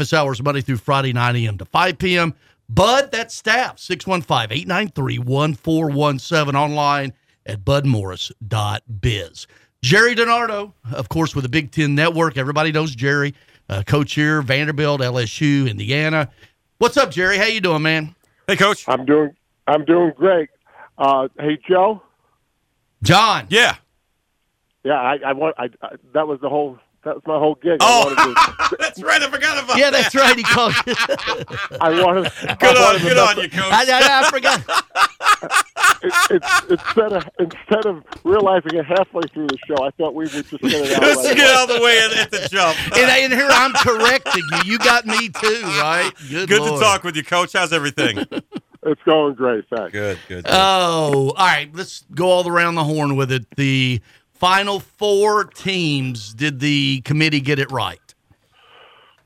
office hours Monday through Friday, 9 a.m. to 5 p.m. Bud, that's staff, 615 893 1417 online at budmorris.biz. Gerry DiNardo, of course, with the Big Ten Network. Everybody knows Gerry, uh, coach here, Vanderbilt, LSU, Indiana. What's up, Gerry? How you doing, man? Hey, coach. I'm doing. I'm doing great. Uh, hey, Joe. John. Yeah. Yeah, I, I want. I, I that was the whole. That was my whole gig. Oh, I that's right. I forgot about Yeah, that. that's right. He called. I wanted. Good I on, wanted to good on you, coach. I, I, I forgot. it, it, instead of instead of realizing it halfway through the show, I thought we would just get it out. Let's right get out of the way at, at the jump. And, and here I'm correcting you. You got me too, right? Good, Good Lord. to talk with you, coach. How's everything? It's going great. Thanks. good, good. Oh, all right. Let's go all around the horn with it. The final four teams. Did the committee get it right?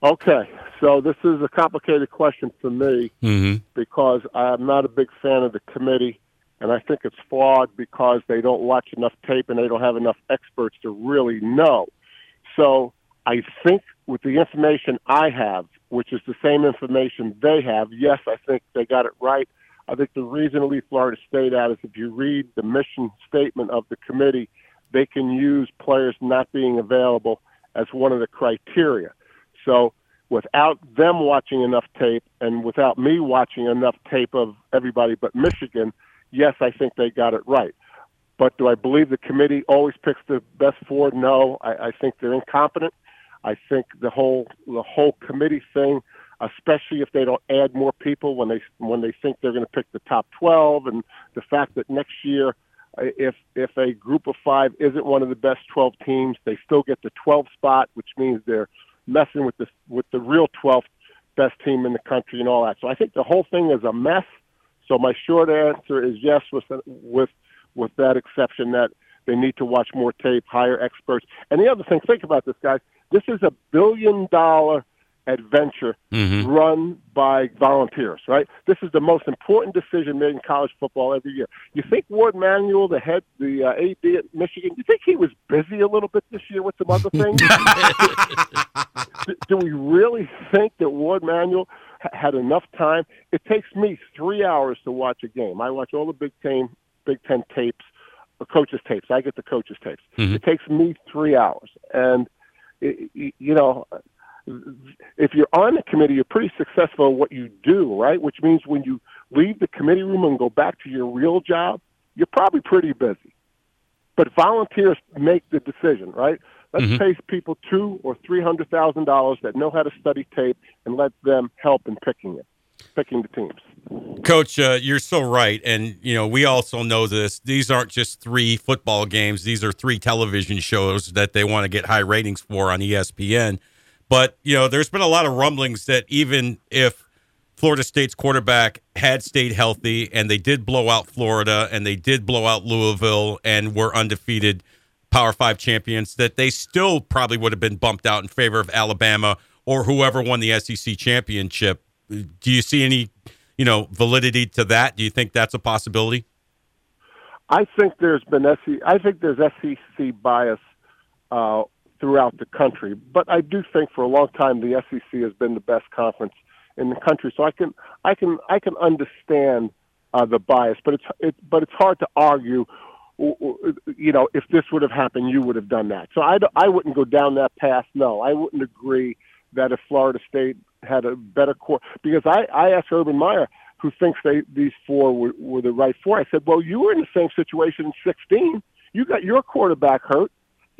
Okay, so this is a complicated question for me mm-hmm. because I'm not a big fan of the committee, and I think it's flawed because they don't watch enough tape and they don't have enough experts to really know. So I think with the information I have, which is the same information they have, yes, I think they got it right. I think the reason to leave Florida State out is if you read the mission statement of the committee, they can use players not being available as one of the criteria. So without them watching enough tape and without me watching enough tape of everybody but Michigan, yes, I think they got it right. But do I believe the committee always picks the best four? No, I, I think they're incompetent. I think the whole the whole committee thing, especially if they don't add more people when they when they think they're going to pick the top twelve, and the fact that next year, if if a group of five isn't one of the best twelve teams, they still get the twelve spot, which means they're messing with the with the real twelfth best team in the country and all that. So I think the whole thing is a mess. So my short answer is yes, with with with that exception that they need to watch more tape, hire experts. And the other thing, think about this, guys. This is a billion dollar adventure Mm-hmm. run by volunteers, right? This is the most important decision made in college football every year. You think Warde Manuel, the head, the uh, AD at Michigan, you think he was busy a little bit this year with some other things? do, do we really think that Warde Manuel ha- had enough time? It takes me three hours to watch a game. I watch all the Big Ten, Big Ten tapes, or coaches tapes. I get the coaches tapes. Mhm. It takes me three hours, and i- i- you know, if you're on the committee, you're pretty successful in what you do, right? Which means when you leave the committee room and go back to your real job, you're probably pretty busy. But volunteers make the decision, right? Let's Mhm. pay people two or three hundred thousand dollars that know how to study tape and let them help in picking it, picking the teams. Coach, uh, you're so right, and you know we also know this. These aren't just three football games; these are three television shows that they want to get high ratings for on ESPN. But you know, there's been a lot of rumblings that even if Florida State's quarterback had stayed healthy and they did blow out Florida and they did blow out Louisville and were undefeated Power Five champions, that they still probably would have been bumped out in favor of Alabama or whoever won the SEC championship. Do you see any, you know, validity to that? Do you think that's a possibility? I think there's been SEC, I think there's SEC bias uh, throughout the country, but I do think for a long time the SEC has been the best conference in the country. So I can I can I can understand uh, the bias, but it's it, but it's hard to argue. You know, if this would have happened, you would have done that. So I, I wouldn't go down that path. No, I wouldn't agree that if Florida State had a better core, because I, I asked Urban Meyer, who thinks they these four were, were the right four. I said, well, you were in the same situation in 16. You got your quarterback hurt.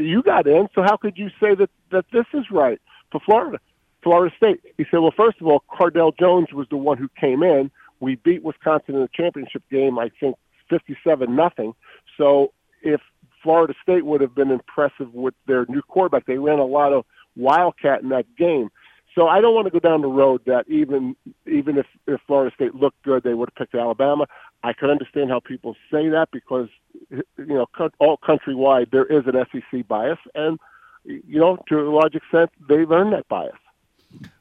You got in. So how could you say that that this is right for Florida, Florida State? He said, well, first of all, Cardale Jones was the one who came in. We beat Wisconsin in the championship game. I think 57 nothing. So if Florida State would have been impressive with their new quarterback, they ran a lot of wildcat in that game. So I don't want to go down the road that even even if, if Florida State looked good, they would have picked Alabama. I can understand how people say that because you know all countrywide there is an SEC bias, and you know to a large extent they've earned that bias.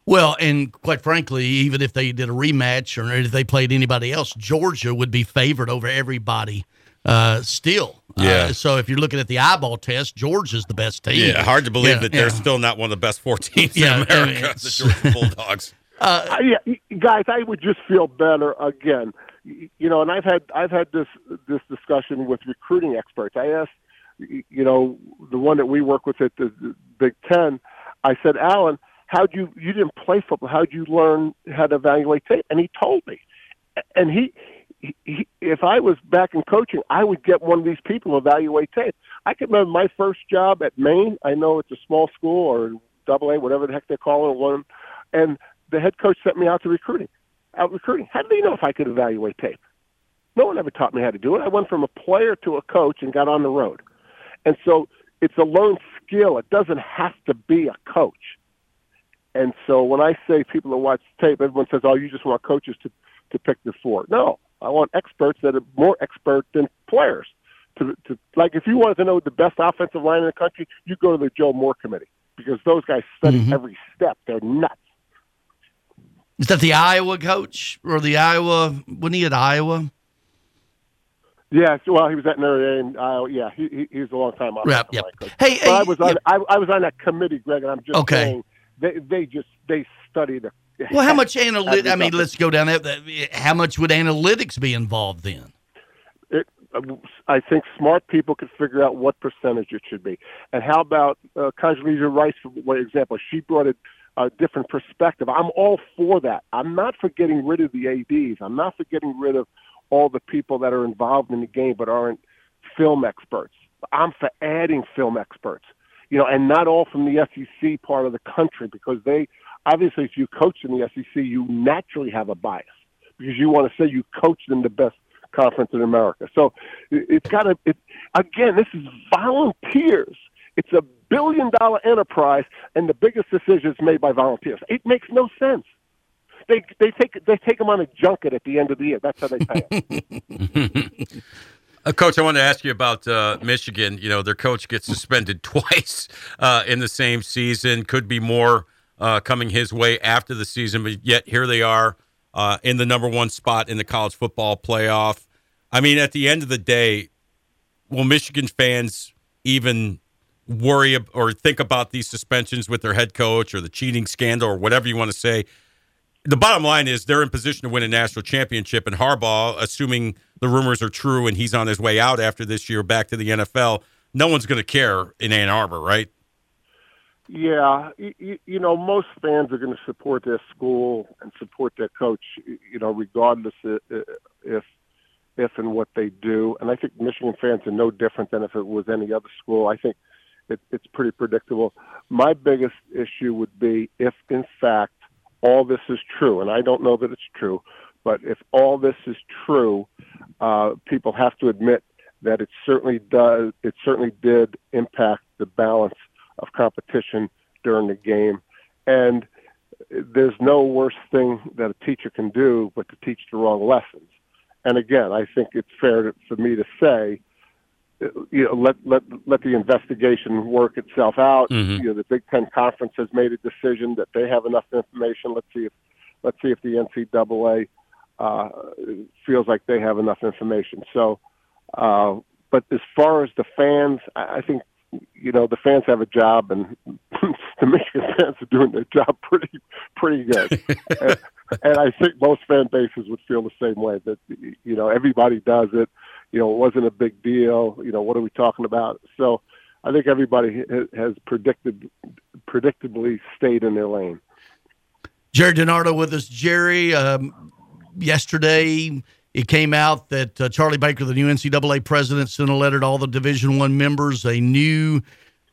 Well, and quite frankly, even if they did a rematch or if they played anybody else, Georgia would be favored over everybody uh, still. Yeah. Uh, so if you're looking at the eyeball test, George is the best team. Yeah, hard to believe Yeah, that they're still not one of the best four teams Yeah, in I mean, America, the Georgia Bulldogs. Uh, yeah, guys, I would just feel better again. You know, and I've had I've had this this discussion with recruiting experts. I asked, you know, the one that we work with at the, the Big Ten. I said, Alan, how'd you you didn't play football? How'd you learn how to evaluate tape? And he told me, and he. If I was back in coaching, I would get one of these people evaluate tape. I can remember my first job at Maine. I know it's a small school or double A, whatever the heck they call it, one, and the head coach sent me out to recruiting, out recruiting. How did he know if I could evaluate tape? No one ever taught me how to do it. I went from a player to a coach and got on the road. And so it's a learned skill. It doesn't have to be a coach. And so when I say people that watch tape, everyone says, "Oh, you just want coaches to to pick the four. No, I want experts that are more expert than players. To, to like, if you wanted to know the best offensive line in the country, you go to the Joe Moore committee because those guys study Mhm. every step. They're nuts. Is that the Iowa coach or the Iowa? Wasn't he at Iowa? Yeah, well, he was at Notre Dame. Uh, yeah, he, he he was a long time offensive Yep, yep. Hey, But I was on yeah. I, I was on that committee, Greg, and I'm just Okay. saying they they just they study the. Well, how much analytics? I mean, let's go down that. How much would analytics be involved then? it, I think smart people could figure out what percentage it should be. And how about uh, Condoleezza Rice, for example? She brought a, a different perspective. I'm all for that. I'm not for getting rid of the ADs. I'm not for getting rid of all the people that are involved in the game but aren't film experts. I'm for adding film experts. You know, and not all from the SEC part of the country because they obviously, if you coach in the SEC, you naturally have a bias because you want to say you coached in the best conference in America. So it- it's got to. It, again, this is volunteers. It's a billion dollar enterprise, and the biggest decisions made by volunteers. It makes no sense. They they take they take them on a junket at the end of the year. That's how they pay. Uh, Coach, I wanted to ask you about uh, Michigan. You know, their coach gets suspended twice uh, in the same season. Could be more uh, coming his way after the season, but yet here they are uh, in the number one spot in the college football playoff. I mean, at the end of the day, will Michigan fans even worry or think about these suspensions with their head coach or the cheating scandal or whatever you want to say? the bottom line is they're in position to win a national championship, and Harbaugh, assuming the rumors are true and he's on his way out after this year back to the NFL, no one's going to care in Ann Arbor, right? Yeah, you, you know, most fans are going to support their school and support their coach, you know, regardless if if and what they do. And I think Michigan fans are no different than if it was any other school. I think it, it's pretty predictable. My biggest issue would be if, in fact, all this is true, and I don't know that it's true, but if all this is true, uh, people have to admit that it certainly does. It certainly did impact the balance of competition during the game, and there's no worse thing that a teacher can do but to teach the wrong lessons. And again, I think it's fair to, for me to say, you know, let let let the investigation work itself out. Mhm. You know, the Big Ten Conference has made a decision that they have enough information. Let's see if let's see if the NCAA uh, feels like they have enough information. So, uh, but as far as the fans, I, I think you know the fans have a job, and the Michigan fans are doing their job pretty pretty good. and, and I think most fan bases would feel the same way that you know everybody does it. You know, it wasn't a big deal. You know, what are we talking about? So, I think everybody has predicted predictably stayed in their lane. Gerry DiNardo with us. Gerry, um, yesterday it came out that uh, Charlie Baker, the new NCAA president, sent a letter to all the Division One members, a new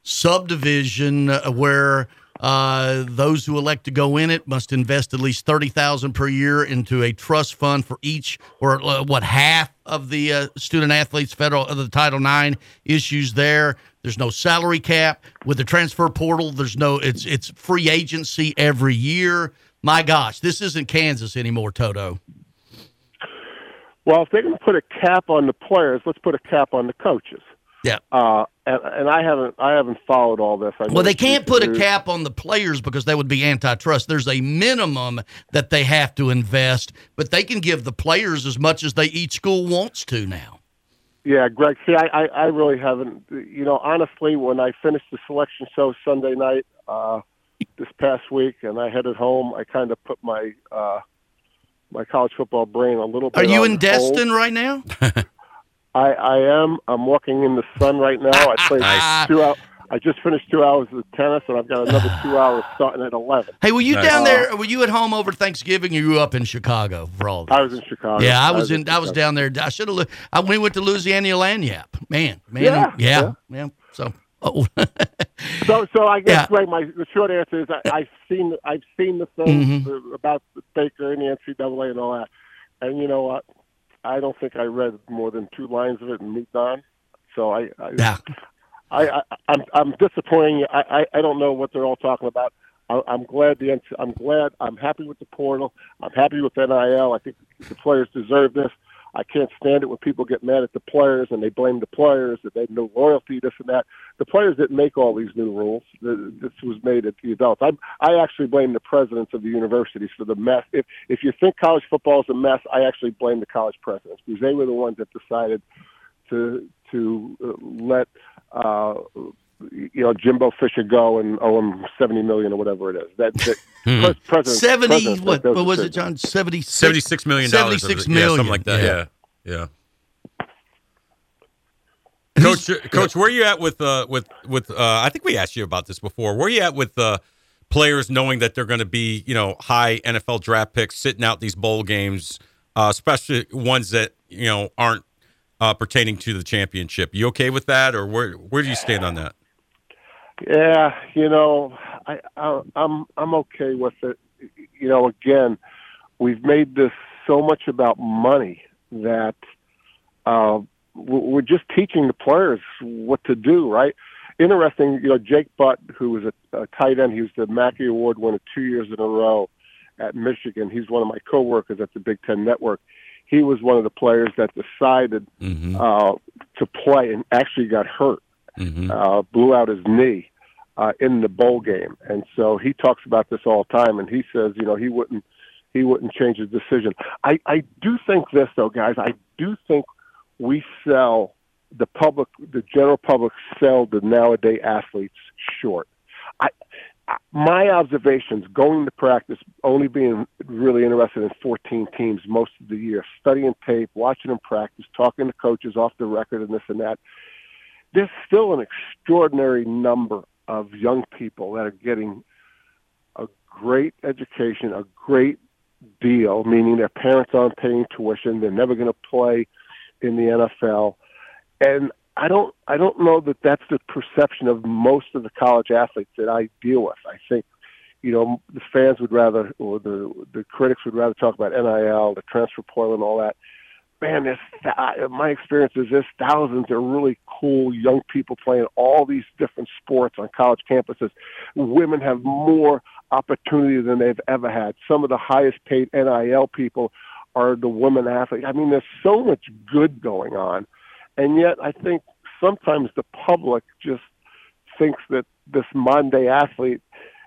subdivision uh, where uh, those who elect to go in it must invest at least thirty thousand per year into a trust fund for each, or uh, what half of the uh, student athletes federal of the Title IX issues there. There's no salary cap with the transfer portal. There's no it's it's free agency every year. My gosh, this isn't Kansas anymore, Toto. Well, if they're going to put a cap on the players, let's put a cap on the coaches. Yeah. Uh, and, and I haven't I haven't followed all this. Well, they can't put a cap on the players because that would be antitrust. There's a minimum that they have to invest, but they can give the players as much as they each school wants to now. Yeah, Greg. See, I, I, I really haven't. You know, honestly, when I finished the selection show Sunday night uh, this past week, and I headed home, I kind of put my uh, my college football brain a little bit. Are you on in Destin right now? I, I am. I'm walking in the sun right now. I played Nice. two out. I just finished two hours of tennis, and I've got another two hours starting at eleven. Hey, were you Nice. down uh, there? Were you at home over Thanksgiving? Or you were up in Chicago for all this? I was in Chicago. Yeah, I was in. I was down there. I should have. I we went to Louisiana Lagniappe. Man, man, Yeah, yeah, yeah. So, oh, So, so I guess Yeah. Greg, my the short answer is I, I've seen I've seen the things Mm-hmm. about Baker and the NCAA and all that, and you know what? I don't think I read more than two lines of it and moved on. So I, I yeah. I, I I'm I'm disappointing. I, I I don't know what they're all talking about. I, I'm glad the I'm glad I'm happy with the portal. I'm happy with NIL. I think the players deserve this. I can't stand it when people get mad at the players and they blame the players that they have no loyalty, this and that. The players didn't make all these new rules. This was made at the adults. I I actually blame the presidents of the universities for the mess. If if you think college football is a mess, I actually blame the college presidents because they were the ones that decided to to uh, let uh, you know Jimbo Fisher go and owe him seventy million or whatever it is. That, that Hmm. pres- Seventy. presidents What? make What was it. John? Seventy. Seventy-six million dollars. 76 Yeah, million. something like that. Yeah. Yeah, yeah. Coach, Coach, where are you at with uh with with uh I think we asked you about this before. Where are you at with uh players knowing that they're going to be you know high NFL draft picks sitting out these bowl games, uh, especially ones that you know aren't uh, pertaining to the championship. You okay with that, or where where do you stand on that? Yeah, you know, I, I I'm I'm okay with it. You know, again, we've made this so much about money that uh, we're just teaching the players what to do. Right? Interesting. You know, Jake Butt, who was a, a tight end, he was the Mackey Award winner two years in a row at Michigan. He's one of my coworkers at the Big Ten Network. He was one of the players that decided Mm-hmm. uh, to play and actually got hurt Mm-hmm. uh, blew out his knee uh, in the bowl game, and so he talks about this all the time. And he says, you know, he wouldn't he wouldn't change his decision. I I do think this though, guys. I do think we sell the public, the general public, sell the nowadays athletes short. I. My observations going to practice, only being really interested in 14 teams most of the year, studying tape, watching them practice, talking to coaches off the record and this and that there's still an extraordinary number of young people that are getting a great education, a great deal, meaning their parents aren't paying tuition, they're never going to play in the NFL, and I don't I don't know that that's the perception of most of the college athletes that I deal with. I think you know the fans would rather or the the critics would rather talk about NIL, the transfer portal, and all that man, there's th- my experience is there's thousands of really cool young people playing all these different sports on college campuses. Women have more opportunity than they've ever had. Some of the highest paid NIL people are the women athletes. I mean, there's so much good going on, and yet I think sometimes the public just thinks that this Monday athlete,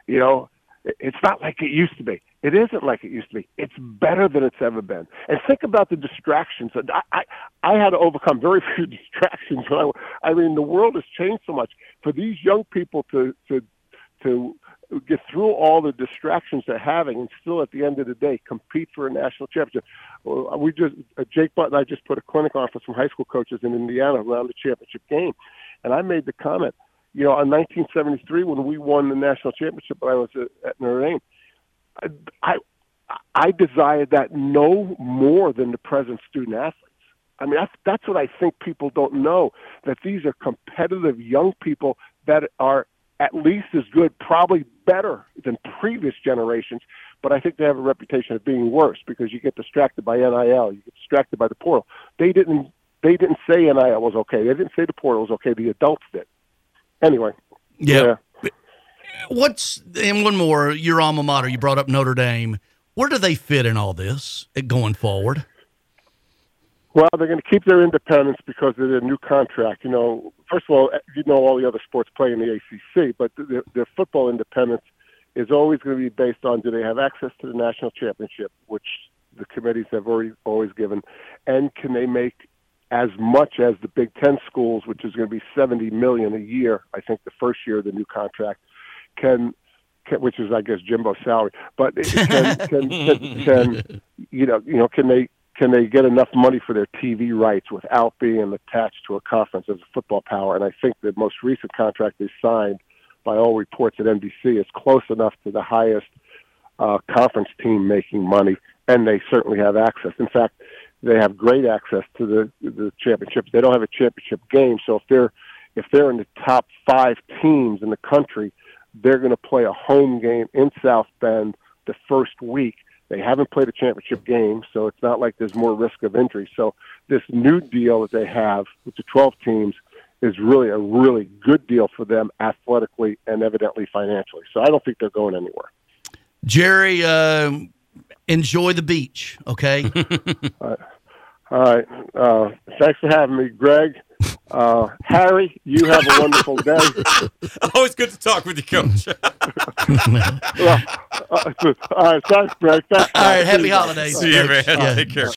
you know, it's not like it used to be. It isn't like it used to be. It's better than it's ever been. And think about the distractions. I, I, I had to overcome very few distractions. When I, I mean, the world has changed so much. For these young people to to to get through all the distractions they're having and still at the end of the day compete for a national championship. We just uh, Jake Butt and I just put a clinic on for some high school coaches in Indiana around the championship game, and I made the comment. You know, in 1973 when we won the national championship, I was at, at Notre Dame. I, I I desired that no more than the present student athletes. I mean, that's that's what I think people don't know that these are competitive young people that are at least as good, probably better than previous generations. But I think they have a reputation of being worse because you get distracted by NIL, you get distracted by the portal. They didn't they didn't say NIL was okay. They didn't say the portal was okay. The adults did. Anyway, Yeah. What's and one more? Your alma mater. You brought up Notre Dame. Where do they fit in all this going forward? Well, they're going to keep their independence because of their new contract. You know, first of all, you know all the other sports play in the ACC, but their, their football independence is always going to be based on do they have access to the national championship, which the committees have already always given, and can they make as much as the Big Ten schools, which is going to be seventy million a year. I think the first year of the new contract can, can which is I guess Jimbo's salary, but can can, can, can you know you know can they can they get enough money for their TV rights without being attached to a conference as a football power? And I think the most recent contract they signed, by all reports at NBC, is close enough to the highest uh, conference team making money, and they certainly have access. In fact, they have great access to the the championships. They don't have a championship game, so if they're if they're in the top five teams in the country, they're going to play a home game in South Bend the first week. They haven't played a championship game, so it's not like there's more risk of injury. So this new deal that they have with the 12 teams is really a really good deal for them athletically and evidently financially. So I don't think they're going anywhere. Gerry, uh, enjoy the beach, okay? uh, all right. Uh, thanks for having me, Greg. Uh, Harry, you have a wonderful day. Always good to talk with you, Coach. well, uh, all right, thanks, Greg. Thanks, all right, happy holidays. See you, man. Yeah. Take care.